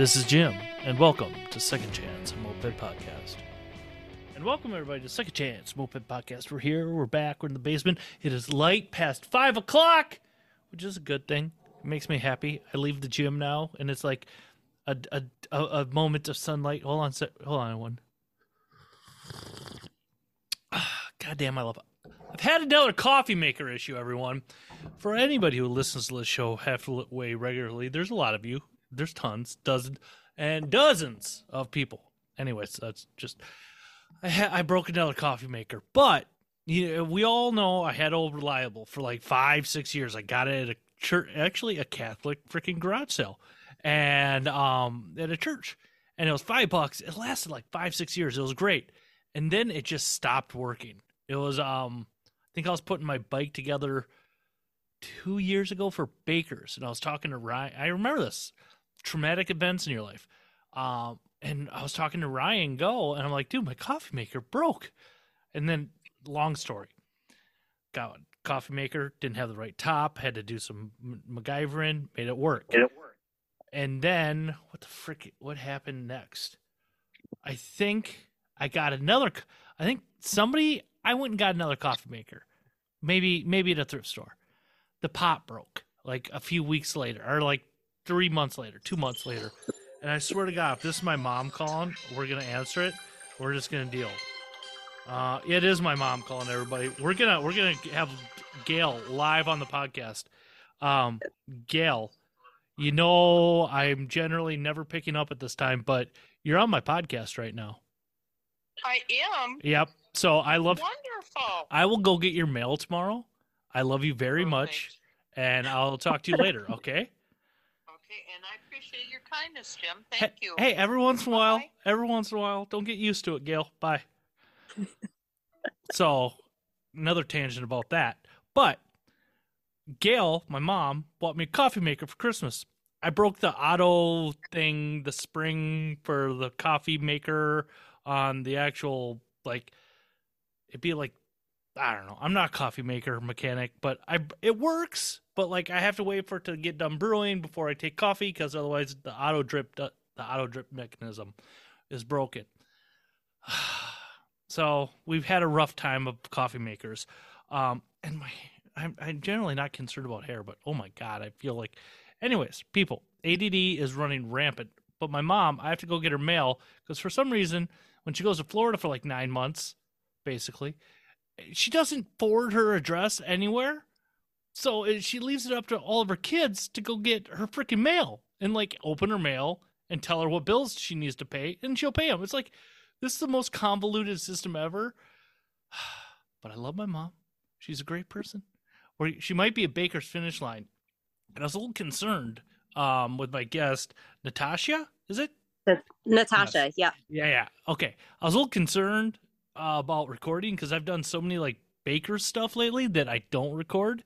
This is Jim, and welcome to Second Chance Moped Podcast. And welcome everybody to Second Chance Moped Podcast. We're here, we're back, we're in the basement. It is light past five o'clock, which is a good thing. It makes me happy. I leave the gym now, and it's like a a, a, a moment of sunlight. Hold on, hold on, one. God damn, I love it. I've had another coffee maker issue, everyone. For anybody who listens to this show halfway regularly, there's a lot of you. There's tons, dozens, and dozens of people. Anyways, that's just I ha- I broke another coffee maker, but you know, we all know I had old reliable for like five, six years. I got it at a church, actually a Catholic freaking garage sale, and um at a church, and it was five bucks. It lasted like five, six years. It was great, and then it just stopped working. It was um I think I was putting my bike together two years ago for Bakers, and I was talking to Ryan. I remember this traumatic events in your life. Um, and I was talking to Ryan Go, and I'm like, dude, my coffee maker broke. And then, long story, got a coffee maker, didn't have the right top, had to do some MacGyvering, made it work. Made it work. And then, what the frick? What happened next? I think I got another. I think somebody. I went and got another coffee maker, maybe maybe at a thrift store. The pot broke like a few weeks later, or like three months later, two months later. And I swear to God, if this is my mom calling, we're gonna answer it. We're just gonna deal. Uh, it is my mom calling everybody. We're gonna we're gonna have Gail live on the podcast. Um, Gail, you know I'm generally never picking up at this time, but you're on my podcast right now. I am Yep. So I love. wonderful. I will go get your mail tomorrow. I love you very much, and I'll talk to you later. Okay. Okay, and I appreciate your kindness, Jim. Hey- Thank you. Hey, every once in a while, Bye. every once in a while, don't get used to it, Gail. Bye. so, another tangent about that. But Gail, my mom, bought me a coffee maker for Christmas. I broke the auto thing, the spring for the coffee maker on the actual like it'd be like I don't know. I'm not a coffee maker mechanic, but I it works. But like I have to wait for it to get done brewing before I take coffee because otherwise the auto drip the auto drip mechanism is broken. so we've had a rough time of coffee makers, um, and my I'm, I'm generally not concerned about hair, but oh my god, I feel like. Anyways, people, ADD is running rampant. But my mom, I have to go get her mail because for some reason, when she goes to Florida for like nine months, basically, she doesn't forward her address anywhere. So she leaves it up to all of her kids to go get her freaking mail and like open her mail and tell her what bills she needs to pay and she'll pay them. It's like this is the most convoluted system ever. But I love my mom. She's a great person. Or she might be a baker's finish line. And I was a little concerned um, with my guest, Natasha. Is it? Natasha, yeah. Yeah, yeah. Okay. I was a little concerned uh, about recording because I've done so many like baker stuff lately that I don't record.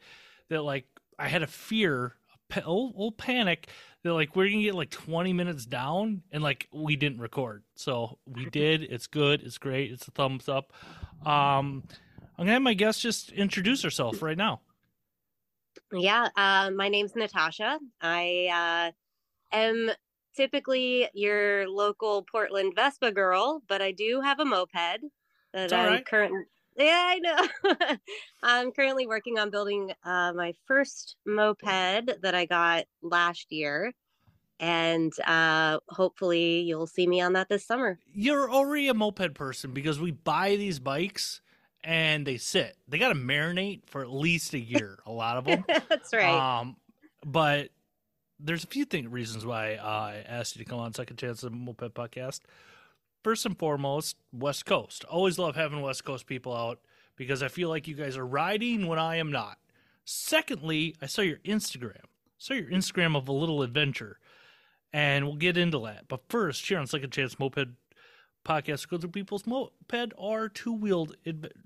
That like I had a fear, a pa- old, old panic that like we're gonna get like 20 minutes down and like we didn't record. So we did. It's good. It's great. It's a thumbs up. Um, I'm gonna have my guest just introduce herself right now. Yeah, uh, my name's Natasha. I uh, am typically your local Portland Vespa girl, but I do have a moped that I'm right. current. Yeah, I know. I'm currently working on building uh, my first moped that I got last year, and uh, hopefully you'll see me on that this summer. You're already a moped person because we buy these bikes and they sit. They got to marinate for at least a year. A lot of them. That's right. Um, but there's a few thing reasons why uh, I asked you to come on Second Chance the Moped Podcast. First and foremost, West Coast. Always love having West Coast people out because I feel like you guys are riding when I am not. Secondly, I saw your Instagram. saw your Instagram of a little adventure, and we'll get into that. But first, here on Second Chance Moped Podcast, go through people's moped or two wheeled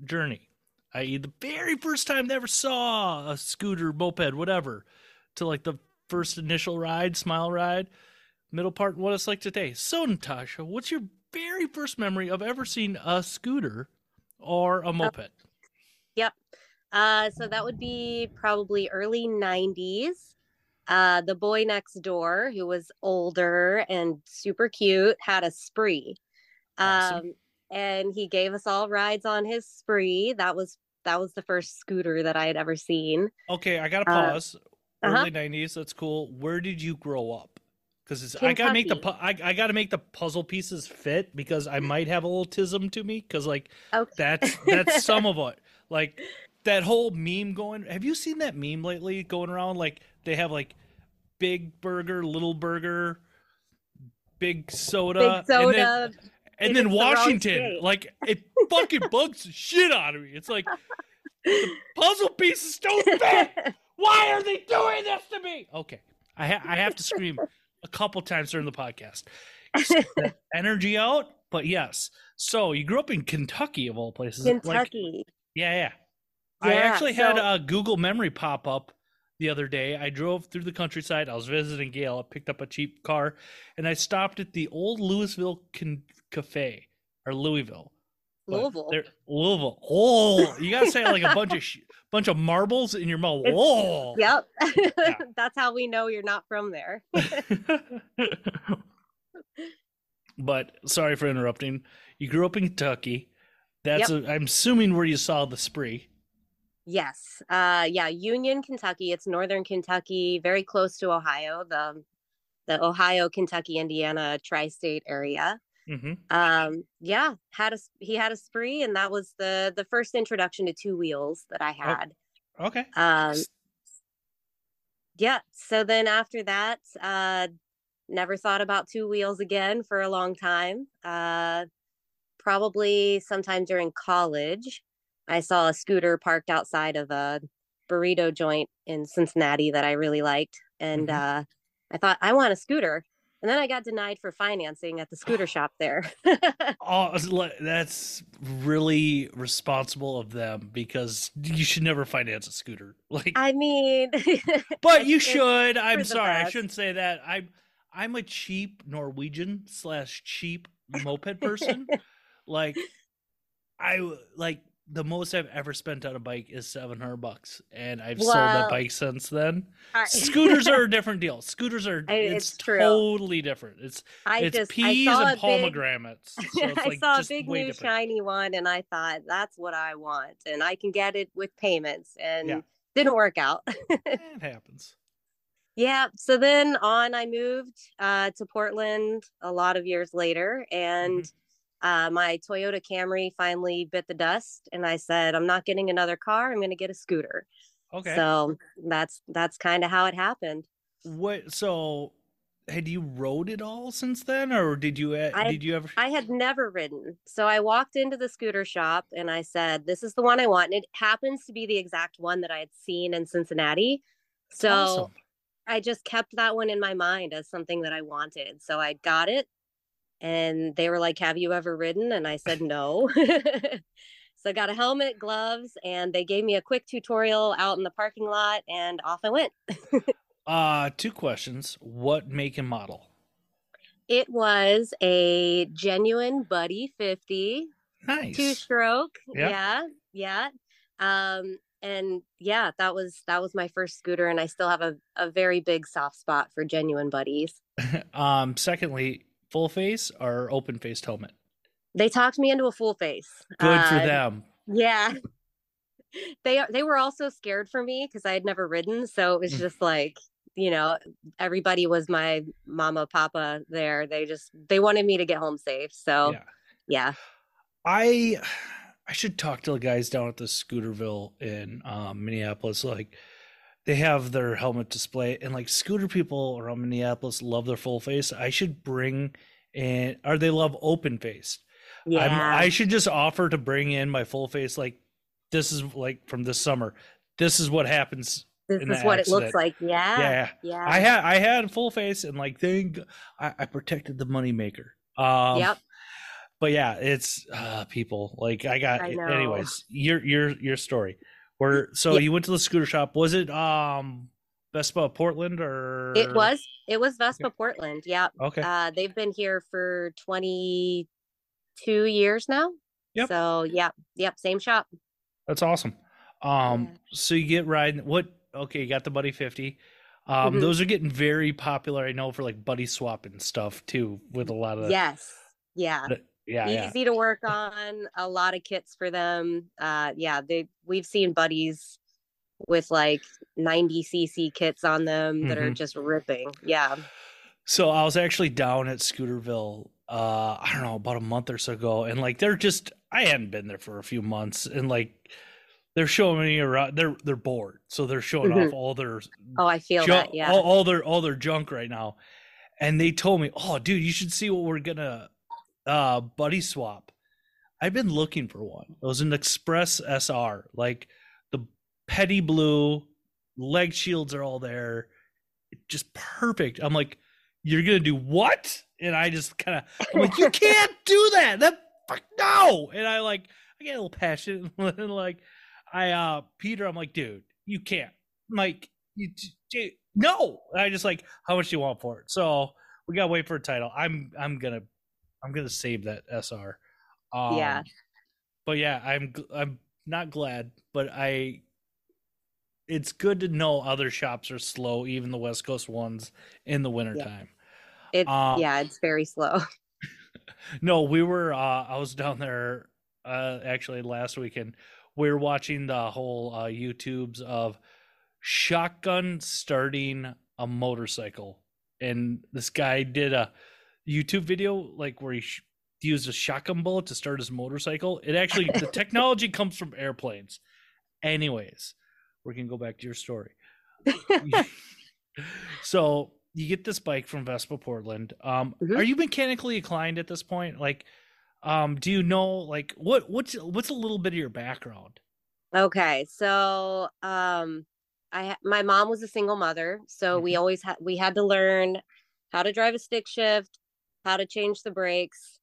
journey i.e., the very first time they ever saw a scooter, moped, whatever, to like the first initial ride, smile ride, middle part, and what it's like today. So, Natasha, what's your very first memory of ever seeing a scooter or a moped? Yep. Uh, so that would be probably early 90s. uh, the boy next door, who was older and super cute, had a spree. Awesome. Um, and he gave us all rides on his spree. That was that was the first scooter that I had ever seen. Okay, I got to Uh, pause. uh-huh. Early 90s, that's cool. Where did you grow up? Because I got to make the I, I got to make the puzzle pieces fit because I might have a little tism to me because like Okay. that's that's some of it. Like that whole meme going. Have you seen that meme lately going around? Like they have like big burger, little burger, big soda, Big and then- soda. and then it's the Washington. Like it fucking bugs the shit out of me. It's like the puzzle pieces don't fit. Why are they doing this to me? Okay, I ha- I have to scream a couple times during the podcast. Energy out, but yes. So you grew up in Kentucky of all places. Like, Kentucky. yeah, yeah. I Yeah, actually had a Google memory pop up the other day. I drove through the countryside. I was visiting Gail. I picked up a cheap car, and I stopped at the old Louisville Can- Cafe or Louisville. Louisville. Louisville. Oh, you gotta say like a bunch of sh- bunch of marbles in your mouth. Oh. Yep. That's how we know you're not from there. but sorry for interrupting. You grew up in Kentucky. That's a, I'm assuming where you saw the spree. Yes. Uh yeah, Union, Kentucky. It's northern Kentucky, very close to Ohio, the the Ohio, Kentucky, Indiana tri-state area. Hmm Um yeah, had a he had a spree and that was the the first introduction to two wheels that I had. Okay. Um yeah, so then after that, uh never thought about two wheels again for a long time. Uh probably sometime during college, I saw a scooter parked outside of a burrito joint in Cincinnati that I really liked and Mhm. uh I thought I want a scooter. And then I got denied for financing at the scooter shop there. Oh, that's really responsible of them because you should never finance a scooter. Like, I mean, but you should. I'm sorry, I shouldn't say that. I'm I'm a cheap Norwegian slash cheap moped person. like, I like the most I've ever spent on a bike is seven hundred bucks, and I've sold that bike since then. I- Scooters are a different deal. Scooters are I- it's, totally different. It's I it's just peas saw and a big, pomegranates. So it's I like saw a big new different. shiny one, and I thought that's what I want, and I can get it with payments, and Yeah. didn't work out. It happens. yeah, so then on, I moved uh, to Portland a lot of years later, and Mm-hmm. Uh, my Toyota Camry finally bit the dust, and I said, I'm not getting another car. I'm going to get a scooter. Okay. So that's that's kind of how it happened. What? So, had you rode it all since then, or did you? uh, I- did you ever? I had never ridden. So I walked into the scooter shop and I said, This is the one I want. And it happens to be the exact one that I had seen in Cincinnati. So Awesome. I just kept that one in my mind as something that I wanted. So I got it and they were like, Have you ever ridden? And I said, No. so I got a helmet, gloves, and they gave me a quick tutorial out in the parking lot and off I went. Uh, two questions. What make and model? It was a genuine Buddy 50. Nice. two stroke Yeah. yeah yeah um and yeah that was that was my first scooter and i still have a, a very big soft spot for genuine buddies um. Secondly, full face or open faced helmet. they talked me into a full face Good for Uh, them. yeah they they were also scared for me because i had never ridden so it was Mm. just like you know everybody was my mama papa there they just they wanted me to get home safe so Yeah. yeah I I should talk to the guys down at the Scooterville in um, Minneapolis. Like they have their helmet display, and like scooter people around Minneapolis love their full face. I should bring in, or they love open faced. yeah I'm, I should just offer to bring in my full face. Like this is like from this summer. This is what happens. this is what it looks like yeah yeah, yeah I had I had full face, and like thing I, I protected the moneymaker. Um, yep but yeah, it's uh people like I got I anyways, your your your story. Where so Yeah. you went to the scooter shop. Was it um Vespa Portland or It was it was Vespa Portland. Yeah. Okay. Uh they've been here for 22 years now. Yep. So, yep. Yep, same shop. That's awesome. Um Yeah. so you get riding what okay, you got the buddy 50. Um, Mhm. Those are getting very popular. I know for like buddy swapping stuff too, with a lot of yes. Yeah. yeah, yeah. Easy to work on. A lot of kits for them. Uh, yeah, they we've seen buddies with like 90 cc kits on them that are Mhm. just ripping. Yeah. So I was actually down at Scooterville, uh, I don't know, about a month or so ago, and like they're just I hadn't been there for a few months, and like they're showing me around. They're they're bored, so they're showing Mhm. off all their Oh, I feel junk, that. Yeah. all, all their all their junk right now. And they told me, "Oh, dude, you should see what we're gonna uh buddy swap." I've been looking for one. It was an Express SR, like the petty blue leg shields are all there, just perfect. I'm like, "You're gonna do what?" And I just kind of, I'm like, "You can't do that. That fuck no!" And I like, I get a little passionate, and like, I uh Peter, I'm like, "Dude, you can't." I'm like, you j- no i just like how much do you want for it so we gotta wait for a title i'm i'm gonna i'm gonna save that sr um, Yeah. but yeah i'm i'm not glad but i it's good to know other shops are slow even the west coast ones in the wintertime. It's um, yeah, it's very slow. no we were uh i was down there uh actually last weekend. We were watching the whole uh youtubes of shotgun starting a motorcycle. And this guy did a youtube video like where he sh- used a shotgun bullet to start his motorcycle it actually the technology comes from airplanes anyways we can go back to your story so you get this bike from Vespa Portland. Um, Mhm. are you mechanically inclined at this point? Like, um, do you know like what what's what's a little bit of your background? Okay, so um I my mom was a single mother, so we Mhm. always had we had to learn how to drive a stick shift, how to change the brakes,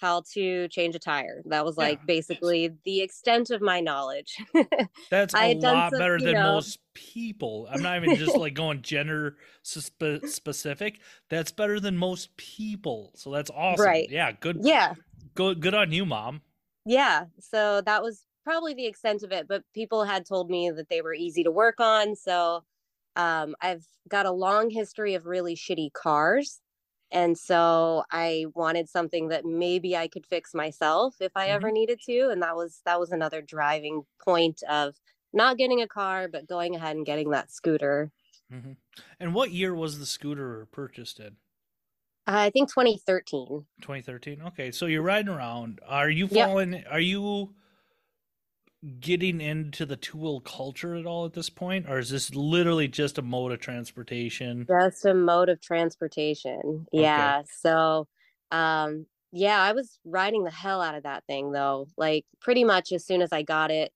how to change a tire. That was Yeah. like basically the extent of my knowledge. That's a lot some, better than know- most people. I'm not even just like going gender suspe- specific. That's better than most people. So that's awesome. Right. Yeah. Good. yeah. Good. Good on you, mom. Yeah, so that was probably the extent of it, but people had told me that they were easy to work on. So um, I've got a long history of really shitty cars. And so I wanted something that maybe I could fix myself if I ever needed to. And that was that was another driving point of not getting a car, but going ahead and getting that scooter. hmm And what year was the scooter purchased in? I think 2013. 2013. Okay, so you're riding around. Are you Yep. falling? Are you getting into the wheel culture at all at this point, or is this literally just a mode of transportation? Just a mode of transportation. Yeah. So, um, yeah, I was riding the hell out of that thing though. Like pretty much as soon as I got it,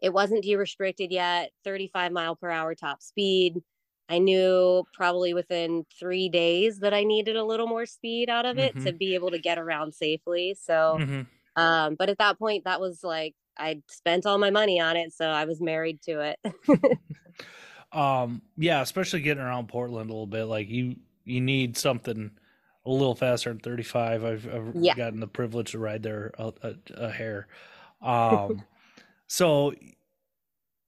it wasn't de-restricted yet, 35 mile per hour top speed. I knew probably within three days that I needed a little more speed out of it to be able to get around safely. So, hmm um, but at that point, that was like I'd spent all my money on it, so I was married to it. Um, yeah, especially getting around Portland a little bit. Like you, you need something a little faster than 35. I've, I've Yeah. gotten the privilege to ride there a, a, a hair. Um, so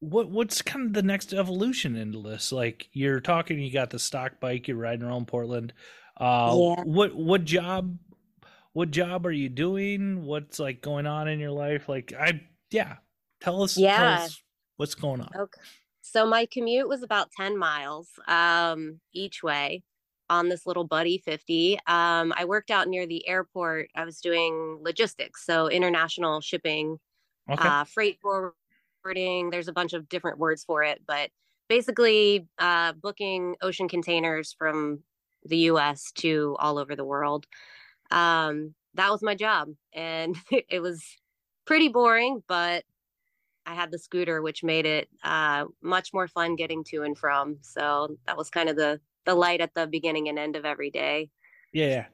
what what's kind of the next evolution into this? Like you're talking, you got the stock bike, you're riding around Portland. Uh, Yeah. what what job? What job are you doing? What's like going on in your life? Like I, yeah, tell us. tell Yeah. us what's going on. Okay. So my commute was about 10 miles um, each way on this little buddy 50. Um, I worked out near the airport. I was doing logistics, so international shipping, Okay. uh, freight forwarding. There's a bunch of different words for it, but basically uh, booking ocean containers from the US to all over the world. Um, that was my job. And it was pretty boring, but I had the scooter, which made it uh, much more fun getting to and from. So that was kind of the the light at the beginning and end of every day. yeah. yeah.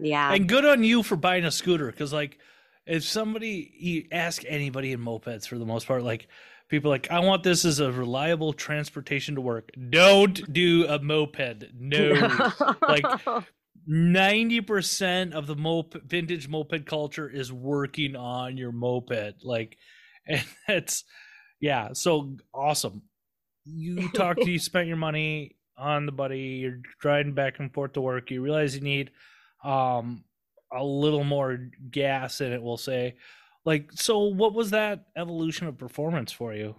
Yeah. and good on you for buying a scooter because like if somebody you ask anybody in mopeds for the most part like people like i want this as a reliable transportation to work don't do a moped no like, 90% of the mop- vintage moped culture is working on your moped like and it's yeah so awesome you talked you spent your money on the buddy. You're driving back and forth to work. You realize you need um, a little more gas in it. We'll say, like, so what was that evolution of performance for you?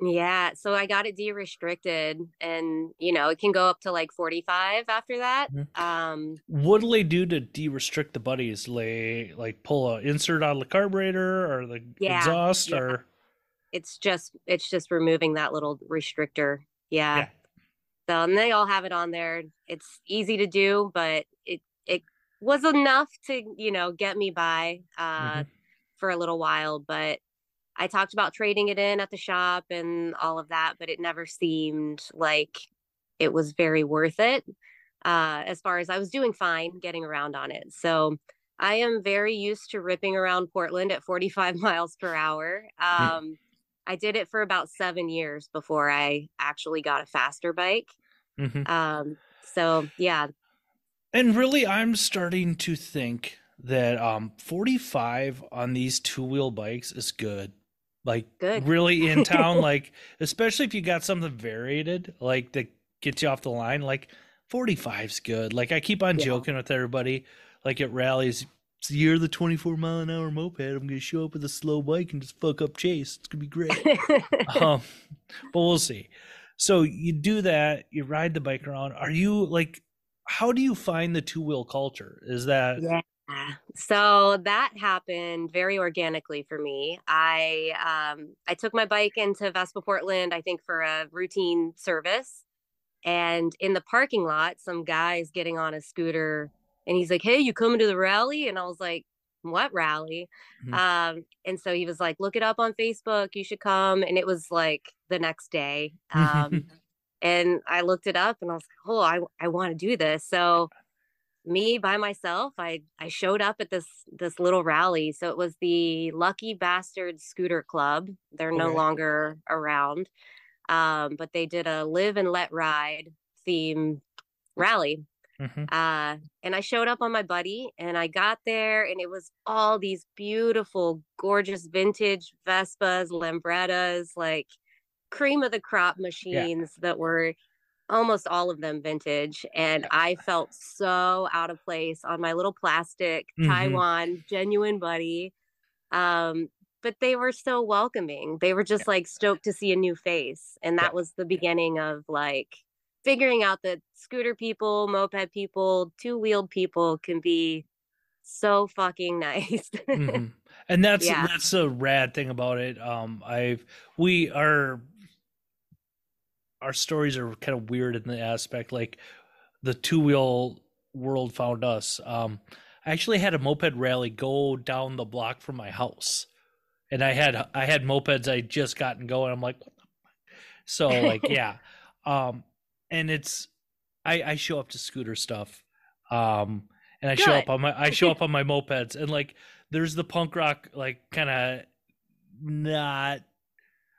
Yeah, so I got it de-restricted and you know, it can go up to like 45 after that. Mhm. Um What do they do to de-restrict the buddies? They like pull a insert out of the carburetor or the Yeah, exhaust, yeah. or it's just it's just removing that little restrictor. Yeah. Yeah. So and they all have it on there. It's easy to do, but it it was enough to, you know, get me by uh Mhm. for a little while, but I talked about trading it in at the shop and all of that, but it never seemed like it was very worth it. Uh, as far as I was doing fine getting around on it. So I am very used to ripping around Portland at 45 miles per hour. Um, I did it for about seven years before I actually got a faster bike. Mhm. Um, so yeah, And really, I'm starting to think that um 45 on these two wheel bikes is good. Like Good. really in town, like especially if you got something varied, like that gets you off the line. Like 45's good. Like I keep on Yeah. joking with everybody, like at rallies. It's the year of the 24 mile an hour moped. I'm gonna show up with a slow bike and just fuck up Chase. It's gonna be great. um, but we'll see. So you do that, you ride the bike around. Are you like, how do you find the two wheel culture? Is that Yeah. So that happened very organically for me. I um I took my bike into Vespa Portland, I think for a routine service. And in the parking lot, some guy's getting on a scooter and he's like, Hey, you coming to the rally? And I was like, What rally? Mhm. Um, and so he was like, Look it up on Facebook, you should come. And it was like the next day. Um and I looked it up and I was like, oh, I I want to do this. So me by myself, I I showed up at this this little rally. So it was the Lucky Bastard Scooter Club. They're no longer around. Um, but they did a live and let ride theme rally. Mhm. Uh, and I showed up on my buddy and I got there and it was all these beautiful, gorgeous vintage Vespas, Lambrettas, like cream of the crop machines that were almost all of them vintage. And I felt so out of place on my little plastic Mhm. Taiwan genuine buddy. Um, but they were so welcoming. They were just like stoked to see a new face. And that Yeah. was the beginning of like figuring out that scooter people, moped people, two wheeled people can be so fucking nice. Mhm. And that's Yeah. that's a rad thing about it. Um, I've we are our stories are kind of weird in the aspect like the two wheel world found us. Um, I actually had a moped rally go down the block from my house, and I had I had mopeds I just gotten going. I'm like, what the fuck? so like yeah, um, and it's I I show up to scooter stuff, um, and I show up on my I show up on my mopeds, and like there's the punk rock like kind of not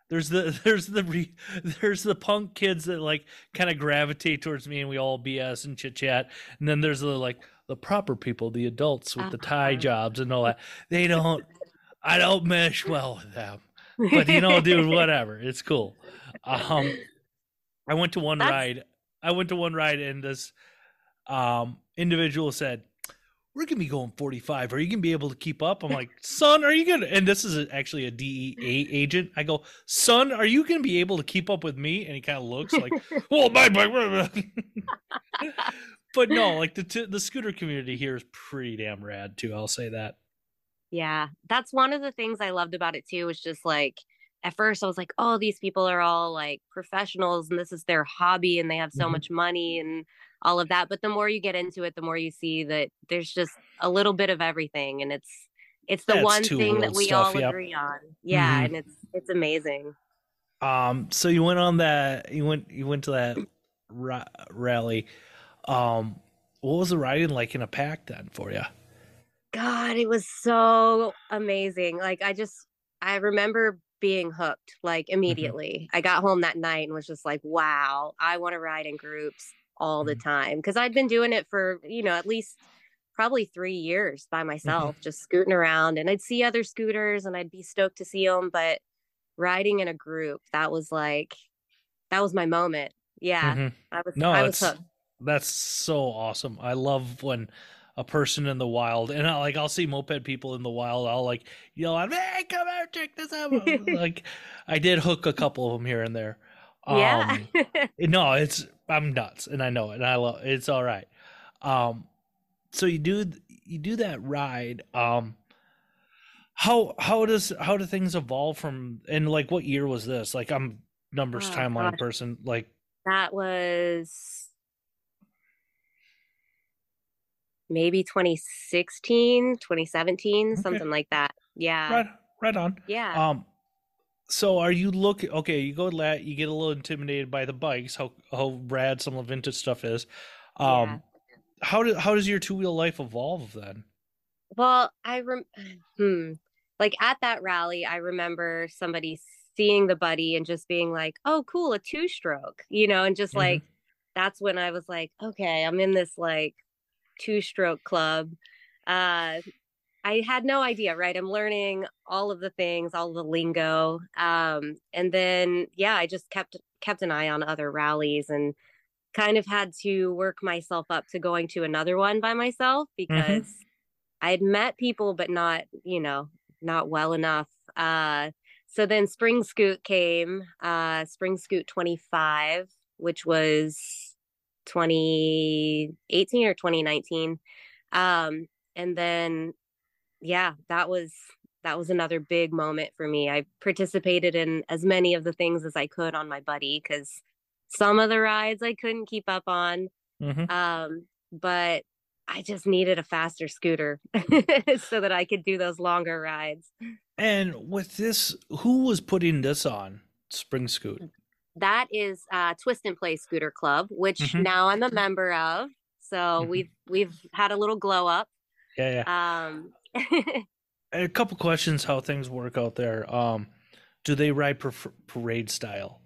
there's the there's the re, there's the punk kids that like kind of gravitate towards me and we all BS and chit chat. And then there's the like the proper people the adults with the tie Uh-huh. jobs and all that. They don't I don't mesh well with them. But you know dude whatever. It's cool. Um I went to one That's- ride. I went to one ride and this um individual said we're gonna be going 45 are you gonna be able to keep up? I'm like son are you gonna and this is actually a dea agent. I go son are you gonna be able to keep up with me? And he kind of looks like well my bike but no like the t- the scooter community here is pretty damn rad too i'll say that. Yeah, that's one of the things I loved about it too. Was just like at first I was like, oh, these people are all like professionals and this is their hobby and they have so Mhm. much money and all of that. But the more you get into it, the more you see that there's just a little bit of everything, and it's it's the one thing that we stuff, all yep. agree on. Yeah, Mhm. and it's it's amazing. um so you went on that you went you went to that ra- rally um what was the riding like in a pack then for you God, it was so amazing. Like I just I remember being hooked like immediately. I got home that night and was just like, wow, I want to ride in groups all the Mhm. time because I'd been doing it for, you know, at least probably 3 years by myself, just scooting around and I'd see other scooters and I'd be stoked to see them, but riding in a group, that was like that was my moment. Yeah, Mhm. I was. No, I was hooked. that's so awesome. I love when a person in the wild and I, like I'll see moped people in the wild. I'll like yell out, "Hey, come out, check this out!" like I did hook a couple of them here and there. yeah. Um, no, it's I'm nuts, and I know it, and I love it's all right. Um, so you do you do that ride. Um, how how does how do things evolve from and like what year was this? Like I'm numbers Oh, timeline gosh. person. Like that was maybe 2016, 2017, Okay. something like that. Yeah. right right on. Yeah. Um, so are you looking? Okay, you go lat. You get a little intimidated by the bikes. How how rad some of the vintage stuff is. Um, Yeah. how do how does your two wheel life evolve then? Well, I rem hmm. Like at that rally, I remember somebody seeing the buddy and just being like, "Oh, cool, a two stroke," you know, and just Mhm. like that's when I was like, "Okay, I'm in this like two stroke club." Uh I had no idea, right? I'm learning all of the things, all the lingo. Um and then yeah, I just kept kept an eye on other rallies and kind of had to work myself up to going to another one by myself because I had met people, but not, you know, not well enough. Uh, so then Spring Scoot came, uh, Spring Scoot 25, which was 2018 or 2019. Um, and then, yeah, that was that was another big moment for me. I participated in as many of the things as I could on my buddy because some of the rides I couldn't keep up on. Mm-hmm. Um, but I just needed a faster scooter so that I could do those longer rides. And with this, who was putting this on Spring Scoot? That is uh Twist and Play Scooter Club, which Mhm. now I'm a member of. So Mhm. we've we've had a little glow up. Yeah, yeah. Um a couple questions how things work out there. Um, do they ride per- parade style,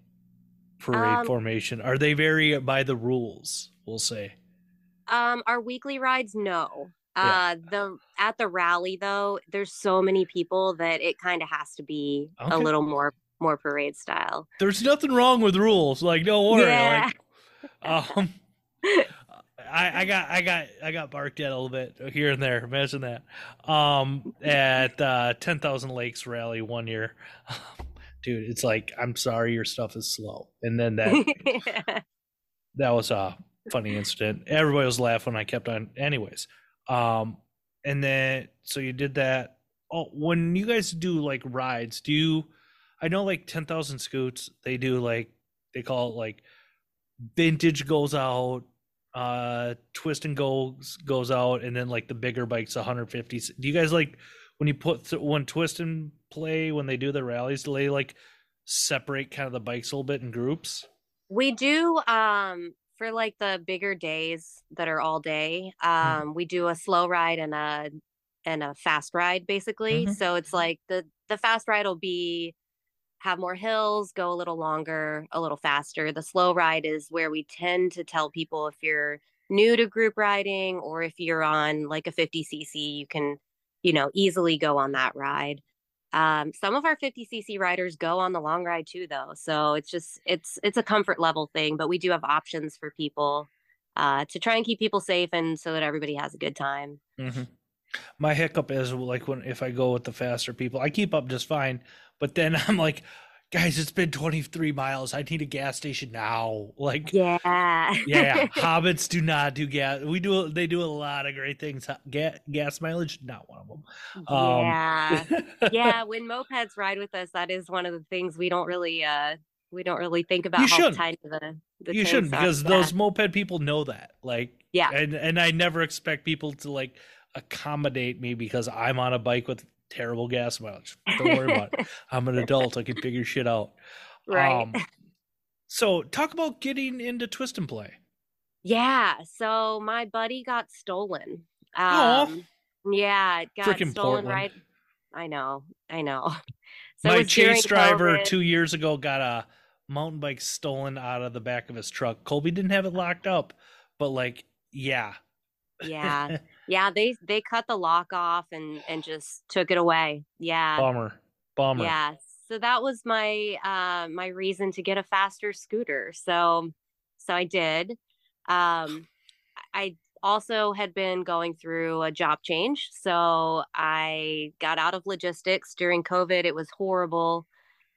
parade Um, formation? Are they very by the rules? We'll say. um our weekly rides, no. Yeah. Uh the at the rally though, there's so many people that it kind of has to be a little more more parade style. There's nothing wrong with rules. Like, don't worry. Yeah. Like, um, I, I got, I got, I got barked at a little bit here and there. Imagine that. Um, at uh, Ten Thousand Lakes Rally one year, dude, it's like, I'm sorry, your stuff is slow, and then that that was a funny incident. Everybody was laughing. I kept on, anyways. Um, and then so you did that. Oh, when you guys do like rides, do you? I know like ten thousand scoots. They do like they call it like vintage goes out, uh, twist and goes goes out, and then like the bigger bikes, 150. Do you guys like when you put th- when twist and play when they do the rallies? Do they like separate kind of the bikes a little bit in groups? We do um for like the bigger days that are all day. Um we do a slow ride and a and a fast ride basically. Mhm. So it's like the the fast ride will be have more hills, go a little longer, a little faster. The slow ride is where we tend to tell people if you're new to group riding or if you're on like a 50cc, you can, you know, easily go on that ride. Um, some of our 50cc riders go on the long ride too, though. So it's just it's it's a comfort level thing, but we do have options for people uh, to try and keep people safe and so that everybody has a good time. Mm-hmm. My hiccup is like when if I go with the faster people, I keep up just fine, but then I'm like, guys, it's been 23 miles. I need a gas station now. Like, Yeah, yeah, hobbits do not do gas. We do. They do a lot of great things. Gas, gas mileage, not one of them. Um, yeah, yeah. When mopeds ride with us, that is one of the things we don't really uh we don't really think about You tiny the the you shouldn't because Yeah. those moped people know that. Like, Yeah. and and I never expect people to like accommodate me because I'm on a bike with terrible gas mileage. Don't worry about it. I'm an adult. I can figure shit out. right. Um, so talk about getting into twist and play. Yeah, so my buddy got stolen. Um, yeah, it got Frickin' stolen Portland. right. I know, I know. So My chase driver Colby. two years ago got a mountain bike stolen out of the back of his truck. Colby didn't have it locked up, but like, yeah, Yeah, yeah. They they cut the lock off and and just took it away. Yeah, Bomber. Bomber. yeah. So that was my uh my reason to get a faster scooter. So So I did. Um, I also had been going through a job change. So I got out of logistics during COVID. It was horrible.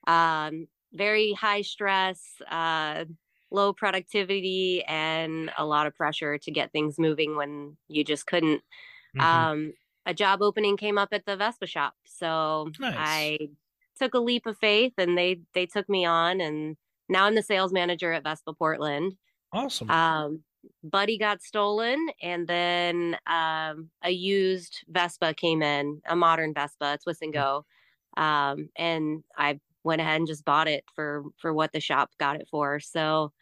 Um, very high stress, uh, low productivity, and a lot of pressure to get things moving when you just couldn't. Mhm. Um, a job opening came up at the Vespa shop. So Nice. I took a leap of faith and they they took me on and now I'm the sales manager at Vespa Portland. awesome. Um, Buddy got stolen, and then um, a used Vespa came in, a modern Vespa, twist and go, um, and I went ahead and just bought it for for what the shop got it for. So,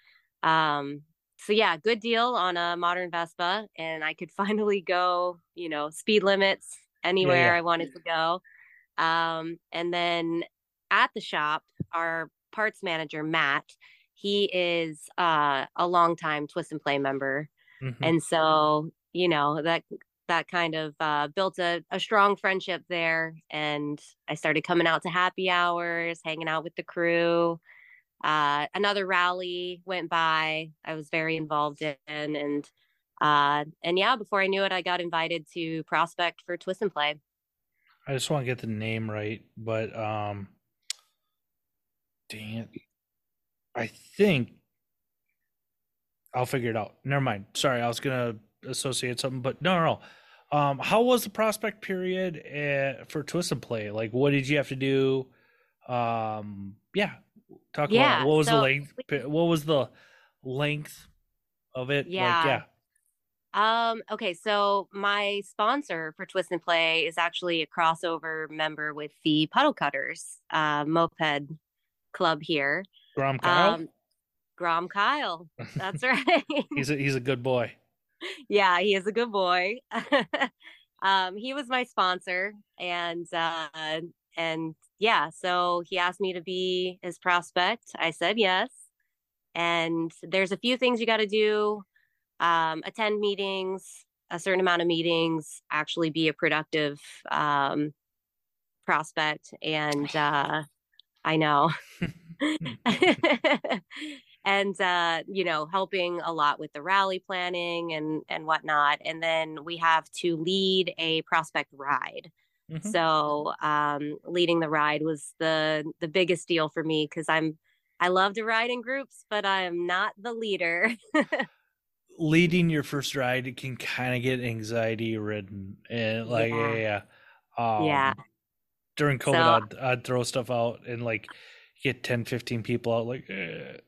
um, so yeah, good deal on a modern Vespa, and I could finally go, you know, speed limits anywhere yeah. I wanted to go. Um, and then at the shop, our parts manager Matt he is uh, a longtime twist and play member Mhm. and so you know that that kind of uh, built a, a strong friendship there and i started coming out to happy hours hanging out with the crew uh, another rally went by i was very involved in and uh, and yeah before i knew it i got invited to prospect for twist and play I just want to get the name right, but um, dang it, I think I'll figure it out. Never mind. Sorry, I was gonna associate something, but no, no. no. Um, how was the prospect period uh, for Twist and Play? Like, what did you have to do? Um, yeah, talk Yeah, about what was the so- length? What was the length of it? Like, Yeah. yeah. Um, okay, so my sponsor for Twist and Play is actually a crossover member with the Puddle Cutters uh, moped club here. Grom Kyle. Um, Grom Kyle. That's right. he's a he's a good boy. yeah, he is a good boy. um, he was my sponsor, and uh, and yeah, so he asked me to be his prospect. I said yes, and there's a few things you got to do: um, attend meetings, a certain amount of meetings, actually be a productive um, prospect, and uh, I know. and uh, you know helping a lot with the rally planning and and whatnot and then we have to lead a prospect ride Mhm. so um, leading the ride was the the biggest deal for me because i'm i love to ride in groups but i'm not the leader leading your first ride can kind of get anxiety ridden and like yeah Yeah. yeah, um, Yeah. during covid So- I'd, I'd throw stuff out and like get 10 15 people out like eh.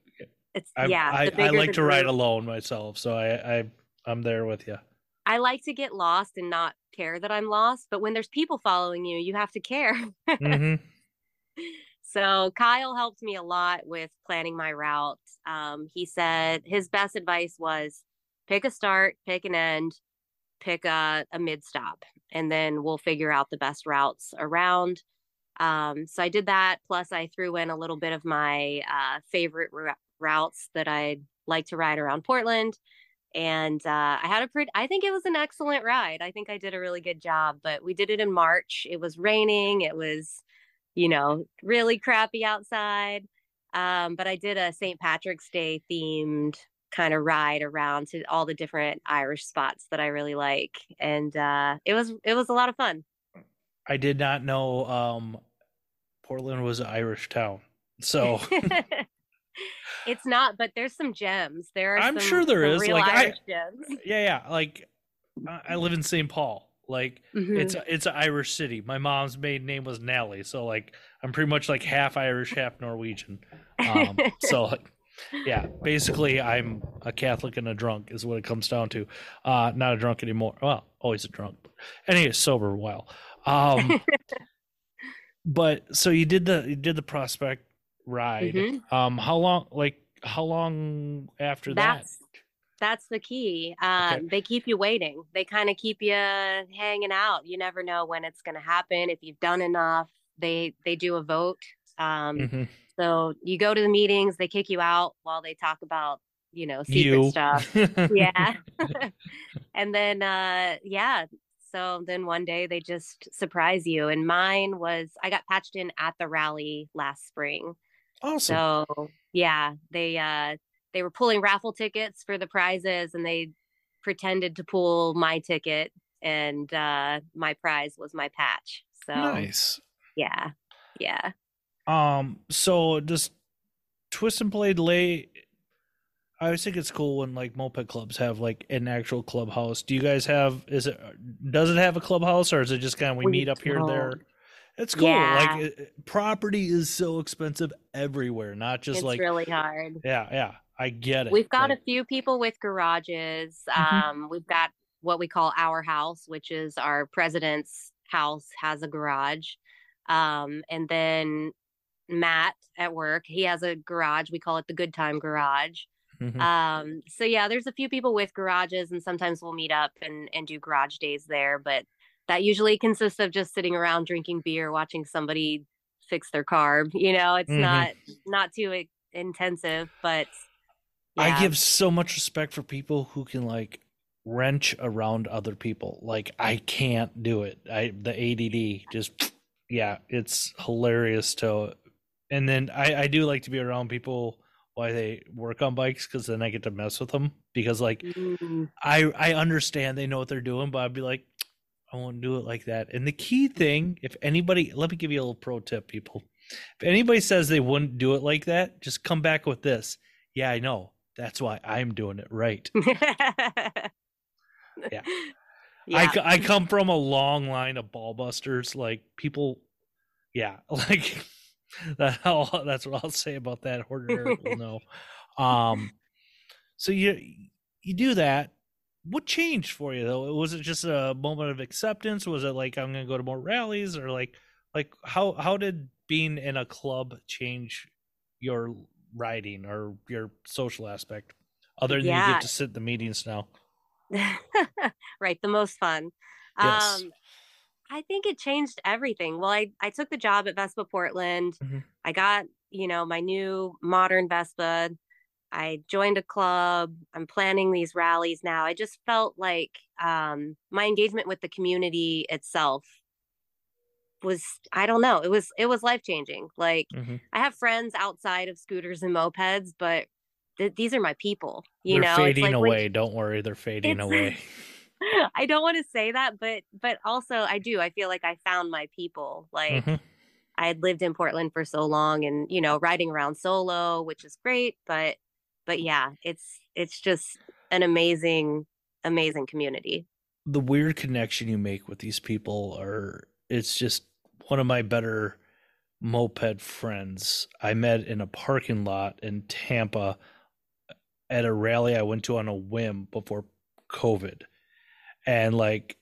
it's I, yeah I, I like to ride alone myself so i i i'm there with you i like to get lost and not care that i'm lost but when there's people following you you have to care hmm So Kyle helped me a lot with planning my route. Um, he said his best advice was pick a start, pick an end, pick a, a mid stop, and then we'll figure out the best routes around. Um, so I did that. Plus, I threw in a little bit of my uh, favorite ru- routes that I'd like to ride around Portland. And uh, I had a pretty, I think it was an excellent ride. I think I did a really good job, but we did it in March. It was raining. It was, you know, really crappy outside. Um, but I did a St. Patrick's Day themed kind of ride around to all the different Irish spots that I really like. And uh, it was, it was a lot of fun. i did not know um portland was an irish town so it's not, but there's some gems. There are I'm some- sure there is. real Like, I- gems. yeah yeah like I live in St. Paul. Like Mhm. it's a, it's an Irish city. My mom's maiden name was Nally, so like I'm pretty much like half Irish, half Norwegian. Um, so like, yeah, basically I'm a Catholic and a drunk is what it comes down to. Uh, not a drunk anymore. Well, always a drunk. But anyway, sober a while. Um, but so you did the you did the prospect ride. Mhm. Um, how long? Like how long after that? That's that's the key. Uh, Okay. They keep you waiting. They kind of keep you hanging out. You never know when it's going to happen. If you've done enough, they they do a vote. Um? Mhm. So you go to the meetings. They kick you out while they talk about you know secret You stuff. yeah and then uh yeah so then one day they just surprise you and mine was i got patched in at the rally last spring awesome. so yeah they uh they were pulling raffle tickets for the prizes and they pretended to pull my ticket and uh my prize was my patch. So nice. yeah. Yeah. Um. So does Twist and Blade lay? I always think it's cool when like moped clubs have like an actual clubhouse. Do you guys have? Is it? Does it have a clubhouse, or is it just kind of we, We meet up here and there? It's cool. Yeah. Like property is so expensive everywhere, not just it's like really hard. yeah, yeah. I get it. We've got Like, a few people with garages. Mhm. Um, we've got what we call our house, which is our president's house has a garage. Um, and then Matt at work, he has a garage. We call it the good time garage. mhm. Um, so yeah, there's a few people with garages and sometimes we'll meet up and, and do garage days there, but that usually consists of just sitting around drinking beer, watching somebody fix their carb. You know, it's Mhm. not, not too intensive, but I give so much respect for people who can like wrench around other people. Like I can't do it. I the ADD just yeah, it's hilarious to and then I I do like to be around people why they work on bikes cuz then I get to mess with them because like Mm, I I understand they know what they're doing, but I'd be like I won't do it like that. And the key thing, if anybody let me give you a little pro tip people. If anybody says they wouldn't do it like that, just come back with this. Yeah, I know. That's why I'm doing it right. Yeah. yeah. I, I come from a long line of ball busters. Like people, yeah, like that. I'll, that's what I'll say about that. Horner will know. Um, so you you do that. What changed for you though? Was it just a moment of acceptance? Was it like I'm gonna go to more rallies, or like like how how did being in a club change your riding or your social aspect? Other than you get to sit in the meetings now. right the most fun Yes. um i think it changed everything well i i took the job at vespa portland Mhm. i got you know my new modern vespa i joined a club i'm planning these rallies now i just felt like um my engagement with the community itself was i don't know it was it was life changing like Mhm. i have friends outside of scooters and mopeds but th- these are my people you they're know fading like when- away. Don't worry, they're fading away. I don't want to say that, but but also I do. I feel like I found my people. Like Mhm. I had lived in Portland for so long, and you know, riding around solo, which is great. But but yeah, it's it's just an amazing, amazing community. The weird connection you make with these people are it's just one of my better moped friends. I met in a parking lot in Tampa at a rally I went to on a whim before COVID. And like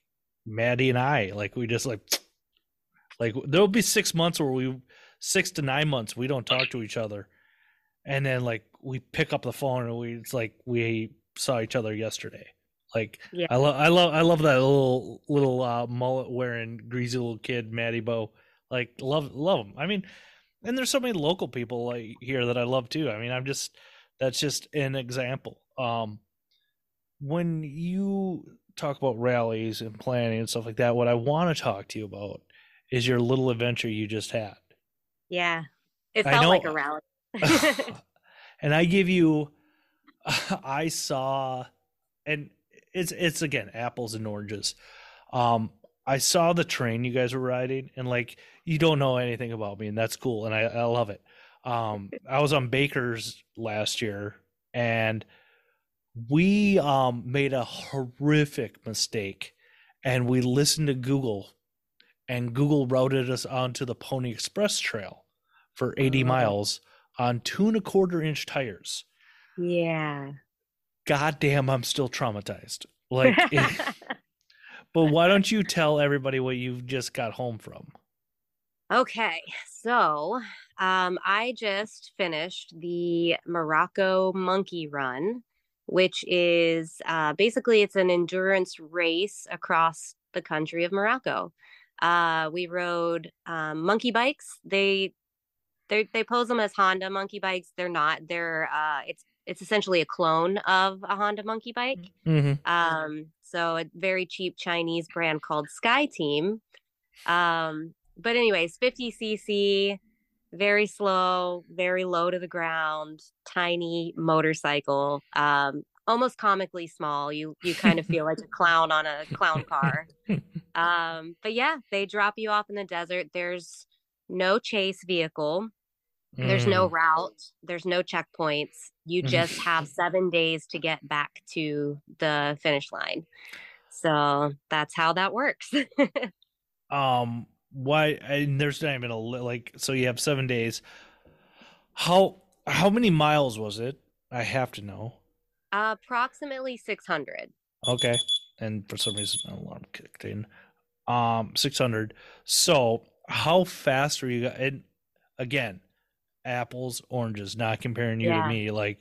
Maddie and I, like we just like like there'll be six months where we six to nine months we don't talk to each other. And then like we pick up the phone and we it's like we saw each other yesterday. Like Yeah. I love I love I love that little little uh mullet wearing greasy little kid, Matty Bo. Like love love him. I mean, and there's so many local people like here that I love too. I mean, I'm just that's just an example. Um when you talk about rallies and planning and stuff like that, what I want to talk to you about is your little adventure you just had. Yeah, it felt like a rally. and I give you, I saw, and it's it's again apples and oranges. Um, I saw the train you guys were riding, and like you don't know anything about me, and that's cool, and I, I love it. Um, I was on Baker's last year, and we um made a horrific mistake, and we listened to Google, and Google routed us onto the Pony Express Trail for 80 Oh. miles on two and a quarter inch tires. yeah. God damn, I'm still traumatized. Like, it- but why don't you tell everybody what you've just got home from? Okay, so um, I just finished the Morocco Monkey Run, which is uh, basically it's an endurance race across the country of Morocco. Uh, we rode um, monkey bikes. They they they pose them as Honda monkey bikes. They're not. They're uh, it's it's essentially a clone of a Honda monkey bike. Mm-hmm. Um, so a very cheap Chinese brand called Sky Team. Um, but anyways, 50 cc, very slow, very low to the ground, tiny motorcycle. Um, almost comically small. You you kind of feel like a clown on a clown car. Um, but yeah, they drop you off in the desert. There's no chase vehicle. There's no Mm. route. There's no checkpoints. You Mhm. just have seven days to get back to the finish line. So that's how that works. um why and there's not even a like so you have seven days how how many miles was it i have to know Approximately 600. okay and for some reason an alarm kicked in um 600 so how fast are you and again apples oranges not comparing you Yeah. to me like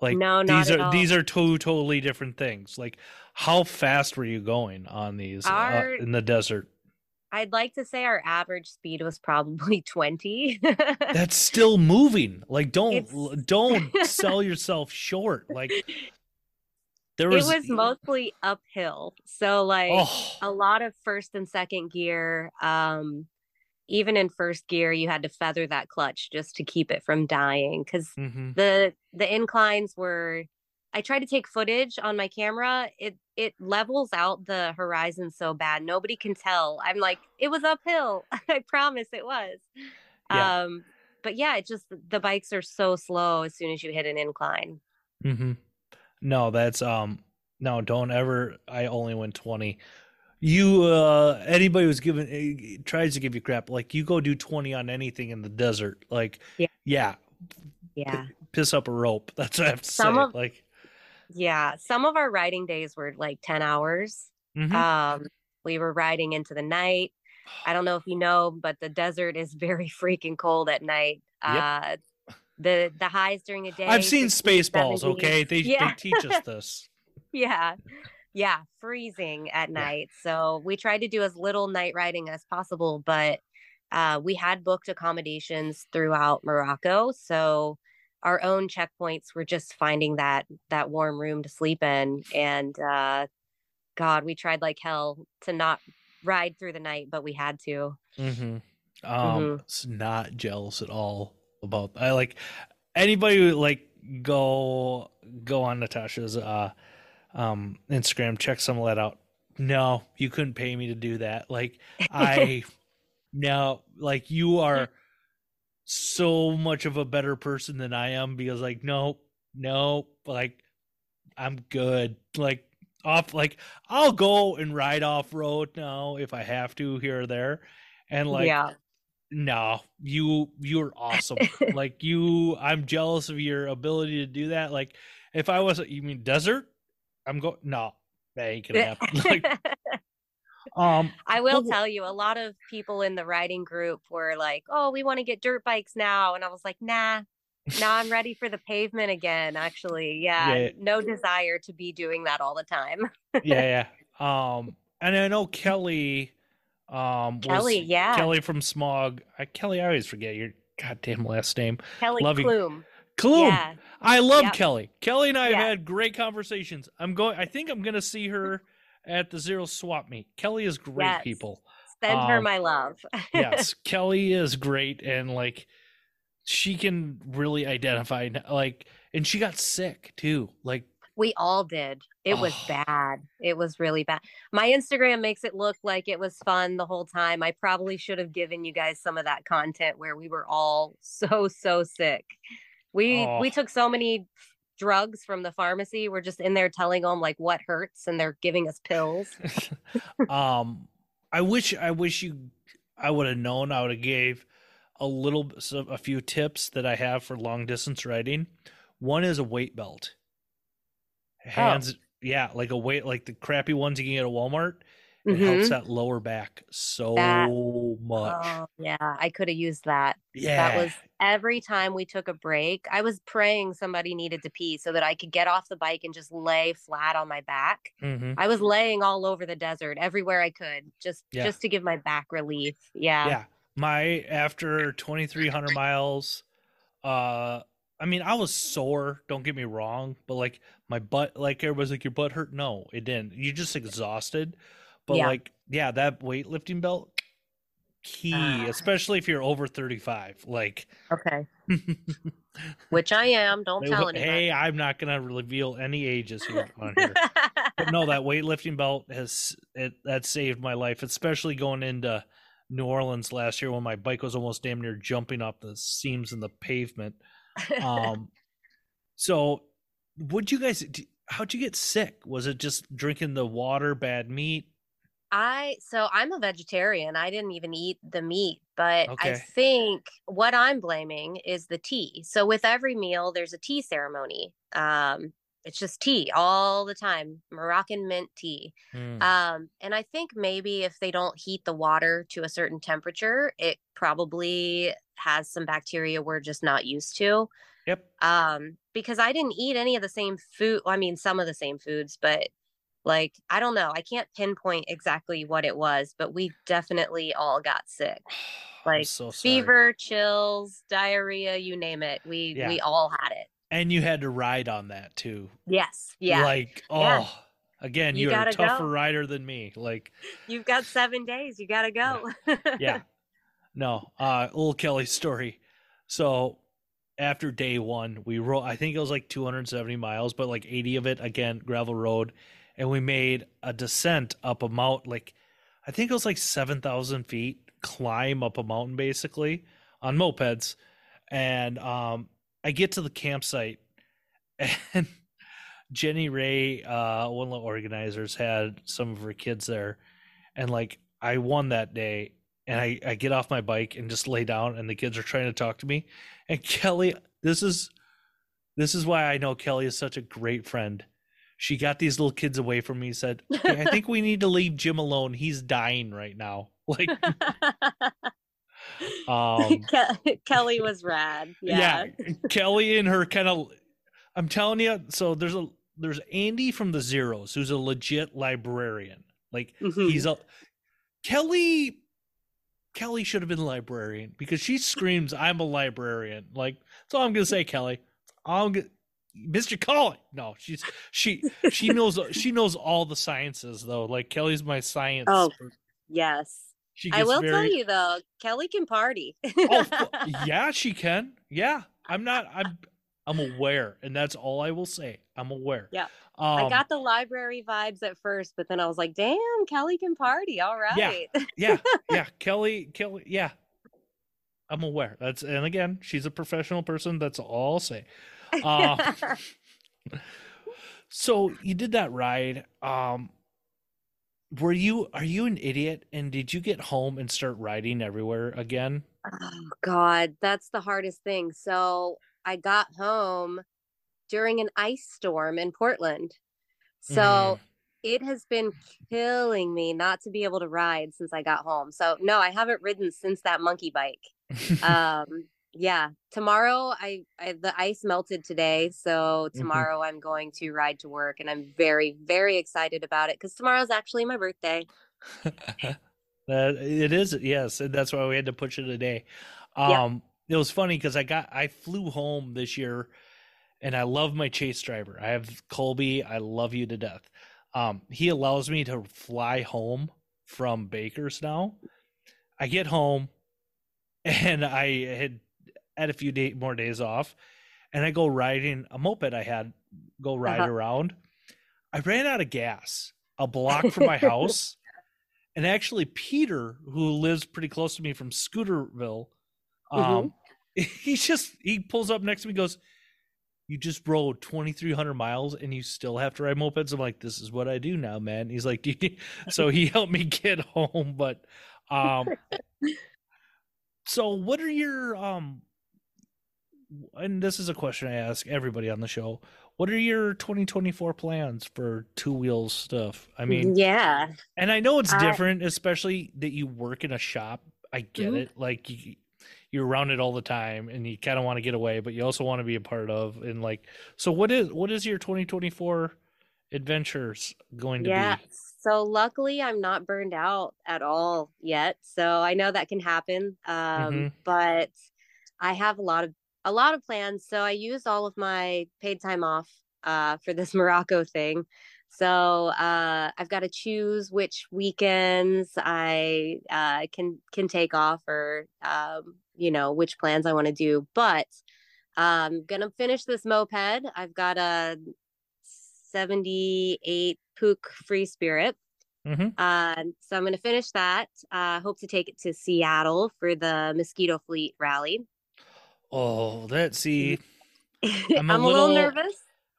like No, these are all. these are two totally different things like how fast were you going on these uh, in the desert I'd like to say our average speed was probably 20. that's still moving like don't It's- don't sell yourself short like there it was, was mostly uphill. So like oh a lot of first and second gear um even in first gear you had to feather that clutch just to keep it from dying cuz mhm. the the inclines were I tried to take footage on my camera. It it levels out the horizon so bad. Nobody can tell. I'm like, it was uphill. I promise it was. Yeah. Um but yeah, it just the bikes are so slow as soon as you hit an incline. mm-hmm. No, that's um no, don't ever I only went 20. You uh anybody who's given eh, tries to give you crap, like you go do 20 on anything in the desert, like Yeah. yeah, Yeah. piss up a rope. That's what I have to Some say. of- like Yeah. Some of our riding days were like 10 hours. mhm. Um, we were riding into the night. I don't know if you know, but the desert is very freaking cold at night. Yep. Uh, the the highs during the day. I've seen Spaceballs, 70. okay? They Yeah. they teach us this. Yeah, yeah, freezing at night. So we tried to do as little night riding as possible, but uh, we had booked accommodations throughout Morocco. So our own checkpoints were just finding that that warm room to sleep in, and uh, God, we tried like hell to not ride through the night, but we had to. hmm Um, Mhm. it's not jealous at all about. I like anybody who like go go on Natasha's uh um Instagram, check some of that out. No, you couldn't pay me to do that. Like I, no, like you are so much of a better person than I am because like no, no, like I'm good. Like off, like I'll go and ride off road now if I have to here or there, and like yeah, no, you you're awesome. like you, I'm jealous of your ability to do that. Like if I was, you mean desert? I'm going. No, that ain't gonna happen. like um, I will Well, tell you, a lot of people in the riding group were like, "Oh, we want to get dirt bikes now," and I was like, "Nah." Now I'm ready for the pavement again. Actually, yeah, Yeah. no desire to be doing that all the time. yeah, yeah. Um, and I know Kelly. Um, Kelly, yeah. Kelly from Smog. I, Kelly, I always forget your goddamn last name. Kelly Love you. Kloom. Yeah, I love Yep. Kelly. Kelly and I have had great conversations. I'm going. I think I'm going to see her at the Zero Swap Meet. Kelly is great, Yes. people. send her Um, my love. Yes, Kelly is great, and like she can really identify. Like, and she got sick too. Like, we all did. It was Oh. bad. It was really bad. My Instagram makes it look like it was fun the whole time. I probably should have given you guys some of that content where we were all so so sick. We Oh. we took so many drugs from the pharmacy. We're just in there telling them like what hurts and they're giving us pills. um, I wish I wish you I would have known. I would have gave a little a few tips that I have for long distance riding. One is a weight belt. Hands, yeah, like a weight, like the crappy ones you can get at Walmart. It helps Mhm. that lower back so That- much. Oh, yeah, I could have used that. yeah, That was every time we took a break, I was praying somebody needed to pee so that I could get off the bike and just lay flat on my back. hmm I was laying all over the desert everywhere I could just Yeah. just to give my back relief. Yeah. yeah. My after twenty three hundred miles, uh, I mean, I was sore. Don't get me wrong, but like my butt, like everybody's like, your butt hurt. No, it didn't. You're just exhausted. But Yeah. like, yeah, that weightlifting belt, key, Ah. especially if you're over 35. Like, Okay. Which I am. Don't Hey, tell anybody. Hey, I'm not gonna reveal any ages here on here. but no, that weightlifting belt has it that saved my life, especially going into New Orleans last year when my bike was almost damn near jumping off the seams in the pavement. Um, so would you guys? How'd you get sick? Was it just drinking the water, bad meat? I so I'm a vegetarian. I didn't even eat the meat, but I think what I'm blaming is the tea. So with every meal, there's a tea ceremony. Um, it's just tea all the time, Moroccan mint tea. Hmm. Um, and I think maybe if they don't heat the water to a certain temperature, it probably has some bacteria we're just not used to. yep. Um, because I didn't eat any of the same food. I mean, some of the same foods, but like, I don't know. I can't pinpoint exactly what it was, but we definitely all got sick. Like so fever, chills, diarrhea, you name it. We Yeah. we all had it. and you had to ride on that too. Yes. Yeah. Like, oh, Yeah. again, You you're a tougher go. rider than me. Like, You've got seven days. You gotta go. yeah. No, uh, little Kelly's story. So after day one, we rode, I think it was like 270 miles, but like 80 of it, again, gravel road. And we made a descent up a mountain, like, I think it was like 7,000 feet climb up a mountain basically on mopeds. And um, I get to the campsite and Jenny Ray, uh, one of the organizers, had some of her kids there. And like, I won that day and I, I get off my bike and just lay down and the kids are trying to talk to me and kelly this is this is why i know kelly is such a great friend she got these little kids away from me said "Hey, i think we need to leave jim alone he's dying right now like um Ke- Kelly was rad. Yeah. yeah, kelly and her kind of i'm telling you so there's a there's andy from the zeros who's a legit librarian like Mhm. he's a Kelly Kelly should have been a librarian because she screams I'm a librarian. Like that's all I'm gonna say, Kelly. I'm gonna Mr. Colley. No, she's she she knows she knows all the sciences though. Like Kelly's my science. Oh, yes. she I will very, tell you though, Kelly can party. Oh, yeah, she can. Yeah, I'm not. I'm I'm aware, and that's all I will say. I'm aware. Yeah. Um, I got the library vibes at first, but then I was like, damn, Kelly can party. All right." Yeah. yeah, yeah, Kelly, Kelly, yeah. I'm aware. That's and again, she's a professional person. That's all I'll say. Uh, so you did that ride. Um, were you? Are you an idiot? And did you get home and start riding everywhere again? oh, God, that's the hardest thing. So I got home during an ice storm in Portland. So Mhm. it has been killing me not to be able to ride since I got home. So no, I haven't ridden since that monkey bike. um yeah tomorrow I, I the ice melted today so Mhm. tomorrow i'm going to ride to work and i'm very very excited about it because tomorrow's actually my birthday it is, yes, and that's why we had to push it a day. Yeah. Um, it was funny because I got I flew home this year, and I love my chase driver. I have Colby. I love you to death. Um, he allows me to fly home from Baker's now. I get home, and I had had a few day, more days off, and I go riding a moped. I had go ride Uh-huh. around. I ran out of gas a block from my house. And actually, Peter, who lives pretty close to me from Scooterville, um, he's just he pulls up next to me, and goes, "You just rode twenty three hundred miles, and you still have to ride mopeds." I'm like, "This is what I do now, man." He's like. "So he helped me get home." But, um, so what are your um? And this is a question I ask everybody on the show. What are your 2024 plans for two wheels stuff? I mean, yeah and I know it's I- different, especially that you work in a shop. I get Mhm. it. Like you, you're around it all the time, and you kind of want to get away, but you also want to be a part of. And like, so what is what is your 2024 adventures going to be? yeah be? so luckily i'm not burned out at all yet so i know that can happen um Mhm. but i have a lot of a lot of plans so i used all of my paid time off uh for this morocco thing So uh, I've got to choose which weekends I uh, can can take off, or um, you know which plans I want to do. But I'm um, gonna finish this moped. I've got a 78 Puch Free Spirit. Mm-hmm. Uh, so I'm going to finish that. Uh, hope to take it to Seattle for the Mosquito Fleet rally. Oh, that see, I'm, I'm a, little, little, nervous.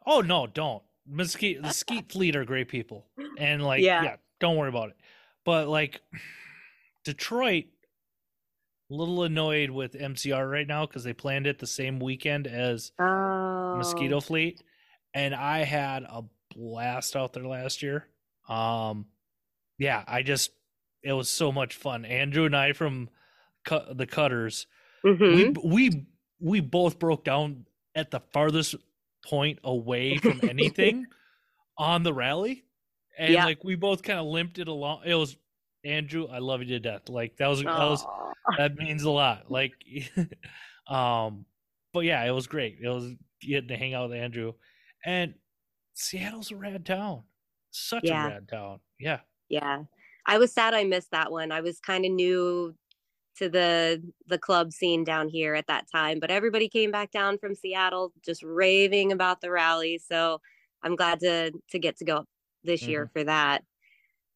Oh no, don't. Mesquite, the Skeet Fleet are great people, and like, yeah. yeah, don't worry about it. But like, Detroit, a little annoyed with MCR right now because they planned it the same weekend as oh. Mosquito Fleet, and I had a blast out there last year. Um, yeah, I just it was so much fun. Andrew and I from the Cutters, mm-hmm. we we we both broke down at the farthest point away from anything on the rally. And yeah. like we both kind of limped it along. It was Andrew, I love you to death. Like that was, that was that means a lot. Like um but yeah, it was great. It was getting to hang out with Andrew. And Seattle's a rad town. Such yeah. a rad town. Yeah. Yeah. I was sad I missed that one. I was kind of new to the the club scene down here at that time but everybody came back down from seattle just raving about the rally so i'm glad to to get to go this mm-hmm. year for that.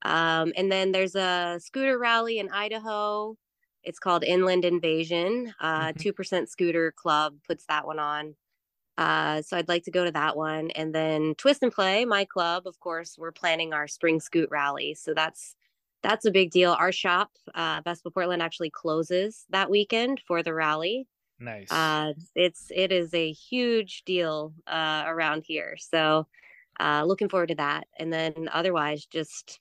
Um, and then there's a scooter rally in idaho. It's called inland invasion. Uh, mm-hmm. 2% scooter club puts that one on. Uh, so i'd like to go to that one. And then twist and play my club of course we're planning our spring scoot rally. So that's that's a big deal. Our shop, uh, Vespa Portland, actually closes that weekend for the rally. Nice. Uh, it's it is a huge deal uh, around here. So, uh, looking forward to that. And then otherwise, just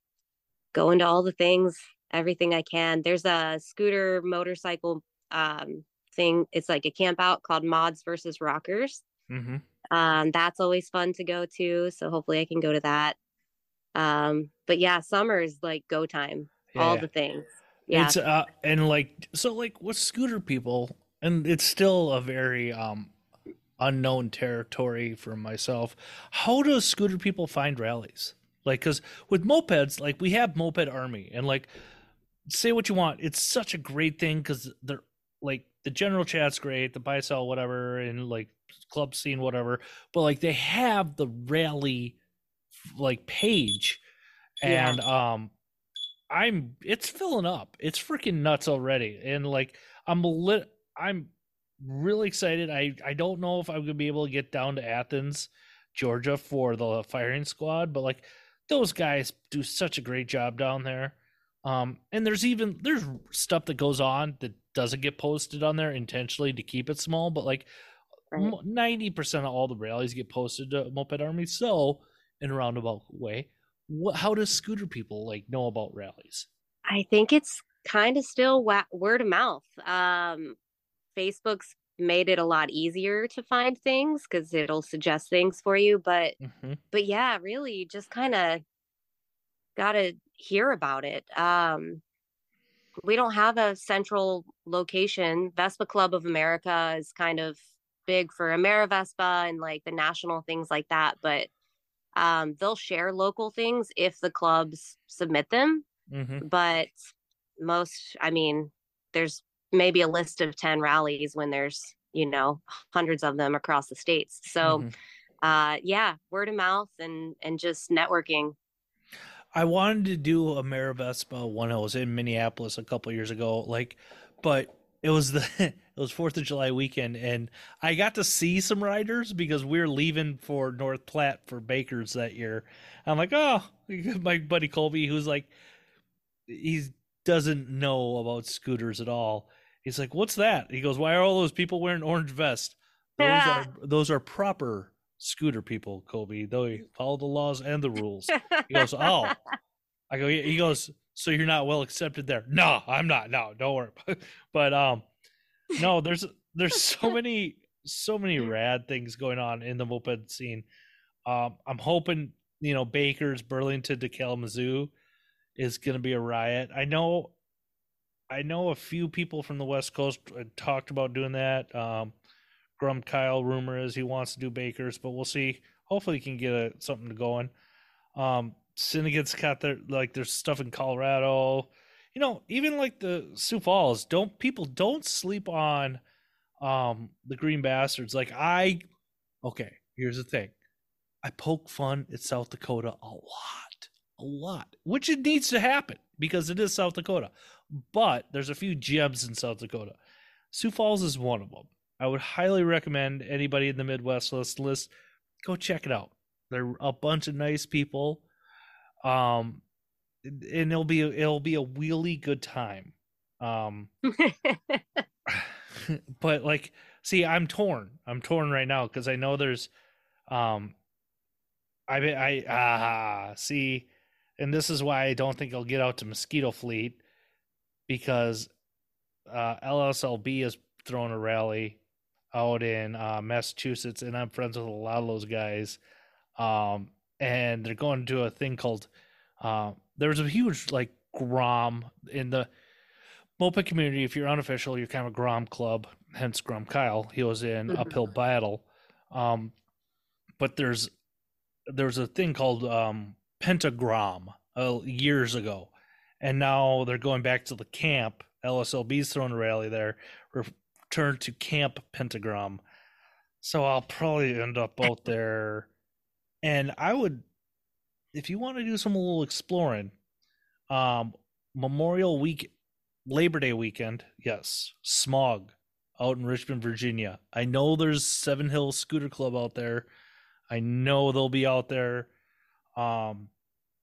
going to all the things, everything I can. There's a scooter motorcycle um, thing. It's like a camp out called Mods versus Rockers. Mm-hmm. Um, that's always fun to go to. So hopefully I can go to that. Um, but yeah, summer is like go time. Yeah, all the things. Yeah. It's uh and like so like with scooter people and it's still a very um unknown territory for myself. How do scooter people find rallies? Like cuz with mopeds like we have moped army and like say what you want. It's such a great thing cuz they're like the general chat's great, the buy sell whatever and like club scene whatever, but like they have the rally like page and yeah. um i'm it's filling up it's freaking nuts already and like i'm lit i'm really excited i i don't know if i'm gonna be able to get down to athens georgia for the firing squad but like those guys do such a great job down there um and there's even there's stuff that goes on that doesn't get posted on there intentionally to keep it small but like right. 90% of all the rallies get posted to moped army so in a roundabout way. What, how does scooter people like know about rallies? I think it's kind of still word of mouth. Um, Facebook's made it a lot easier to find things because it'll suggest things for you. But mm-hmm. but yeah, really, just kind of gotta hear about it. Um, we don't have a central location. Vespa Club of America is kind of big for AmeriVespa and like the national things like that, but um, they'll share local things if the clubs submit them. Mm-hmm. But most, I mean, there's maybe a list of 10 rallies when there's, you know, hundreds of them across the states. So, mm-hmm. uh, yeah, word of mouth and, and just networking. I wanted to do a AmeriVespa when I was in Minneapolis a couple years ago, like, but it was the it was Fourth of July weekend, and I got to see some riders because we are leaving for North Platte for Bakers that year. I'm like, oh, my buddy Colby, who's like, he doesn't know about scooters at all. He's like, what's that? He goes, why are all those people wearing orange vests? Those yeah. are those are proper scooter people, Colby. They follow the laws and the rules. He goes, oh. I go, he goes, so you're not well accepted there. No, I'm not. No, don't worry. but um, no, there's there's so many so many rad things going on in the moped scene. Um, I'm hoping you know Baker's Burlington to Kalamazoo is going to be a riot. I know, I know a few people from the West Coast talked about doing that. Um, Grom Kyle rumor is he wants to do Baker's, but we'll see. Hopefully, he can get a, something going. Um, syndicates got their like there's stuff in Colorado. You know, even like the Sioux Falls. Don't people don't sleep on um the Green Bastards. Like I, okay. Here's the thing. I poke fun at South Dakota a lot, a lot, which it needs to happen because it is South Dakota. But there's a few gems in South Dakota. Sioux Falls is one of them. I would highly recommend anybody in the Midwest list list go check it out. They're a bunch of nice people. Um and it'll be it'll be a really good time. Um but like see I'm torn. I'm torn right now cuz I know there's um I I ah see and this is why I don't think I'll get out to Mosquito Fleet because uh, LSLB is throwing a rally out in uh, Massachusetts, and I'm friends with a lot of those guys. Um, and they're going to a thing called uh, there's a huge like Grom in the moped community. If you're unofficial, you're kind of a Grom club. Hence, Grom Kyle. He was in Mhm. uphill battle. Um, but there's there's a thing called um, Pentagram uh, years ago, and now they're going back to the camp. LSLB's throwing a rally there. Return to Camp Pentagram. So I'll probably end up out there, and I would, if you want to do some little exploring, um, Memorial Week, Labor Day weekend, yes, Smog out in Richmond, Virginia. I know there's Seven Hills Scooter Club out there. I know they'll be out there. Um,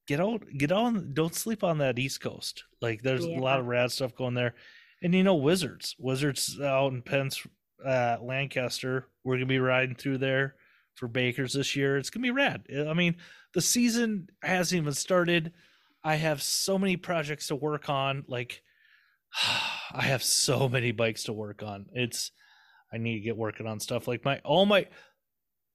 get out, get on. Don't sleep on that East Coast. Like there's a lot of rad stuff going there, and you know Wizards, Wizards out in Pence, uh, Lancaster. We're gonna be riding through there for Bakers this year. It's gonna be rad. I mean, the season hasn't even started. I have so many projects to work on. Like, I have so many bikes to work on. It's I need to get working on stuff like my all my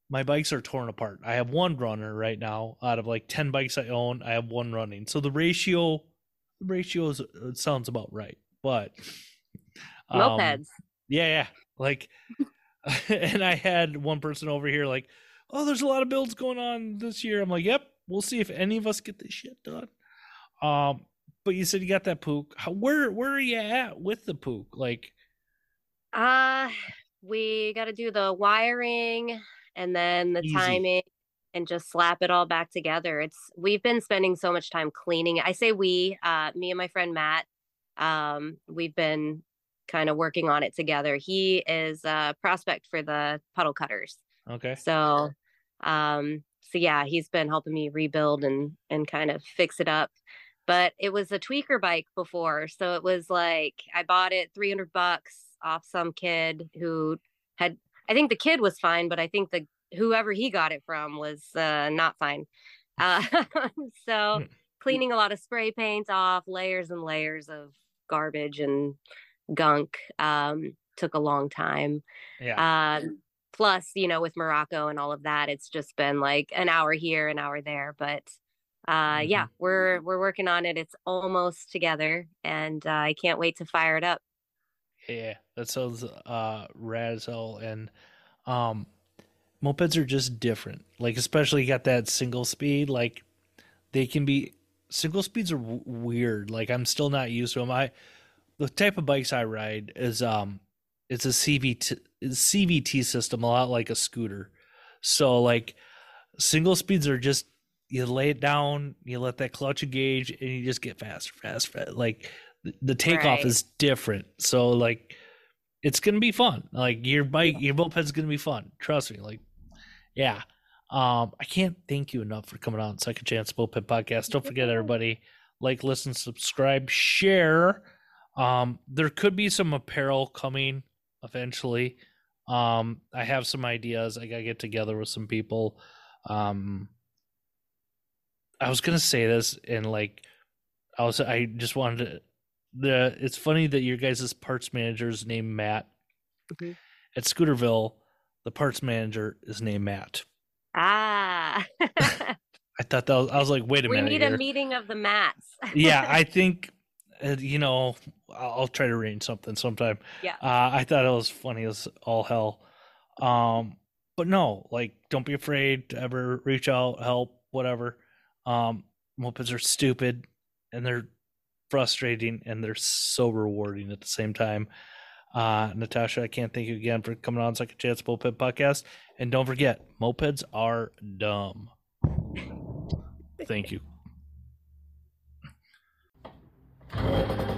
my bikes are torn apart. I have one runner right now out of like 10 bikes I own, I have one running. So the ratio the ratio is, it sounds about right. But um, Mopeds. yeah, yeah. Like and I had one person over here like, "Oh, there's a lot of builds going on this year." I'm like, "Yep, we'll see if any of us get this shit done." Um but you said you got that Puch. How, where where are you at with the Puch? Like Uh, we got to do the wiring and then the Easy. timing and just slap it all back together. It's we've been spending so much time cleaning. I say we, uh, me and my friend Matt. Um, we've been kind of working on it together. He is a prospect for the puddle cutters. okay. So, um, so yeah, he's been helping me rebuild and and kind of fix it up. But it was a tweaker bike before, so it was like I bought it 300 bucks off some kid who had I think the kid was fine, but I think the whoever he got it from was uh not fine. Uh so Hmm. cleaning a lot of spray paint off, layers and layers of garbage and gunk um took a long time. Yeah. Um, plus, you know, with Morocco and all of that, it's just been like an hour here, an hour there. But uh, yeah, we're we're working on it. It's almost together, and uh, I can't wait to fire it up. Yeah, that sounds uh rad as hell. And um mopeds are just different. Like especially got that single speed, like they can be single speeds are w- weird. Like I'm still not used to them. I the type of bikes I ride is um it's a CVT CVT system, a lot like a scooter. So like single speeds are just you lay it down, you let that clutch engage, and you just get faster, faster, faster. Like the- takeoff Right. is different. So like it's gonna be fun. Like your bike, your moped's gonna be fun. Trust me. Like, yeah. Um, I can't thank you enough for coming on Second Chance Moped Podcast. Don't forget, everybody, like, listen, subscribe, share. Um, there could be some apparel coming eventually. Um, I have some ideas. I gotta get together with some people. Um, I was gonna say this and like, I was I just wanted to. The it's funny that your guys' parts manager is named Matt. Mhm. At Scooterville, the parts manager is named Matt. Ah, I thought that was, I was like, wait a we minute. We need here. a meeting of the mats. yeah, I think uh, you know I'll, I'll try to arrange something sometime. Yeah. uh, I thought it was funny as all hell. Um, but no, like don't be afraid to ever reach out, help, whatever. Um, mopeds are stupid and they're frustrating and they're so rewarding at the same time. Uh, Natasha, I can't thank you again for coming on Second Chance Moped Podcast. And don't forget, mopeds are dumb. Thank you. Thank you.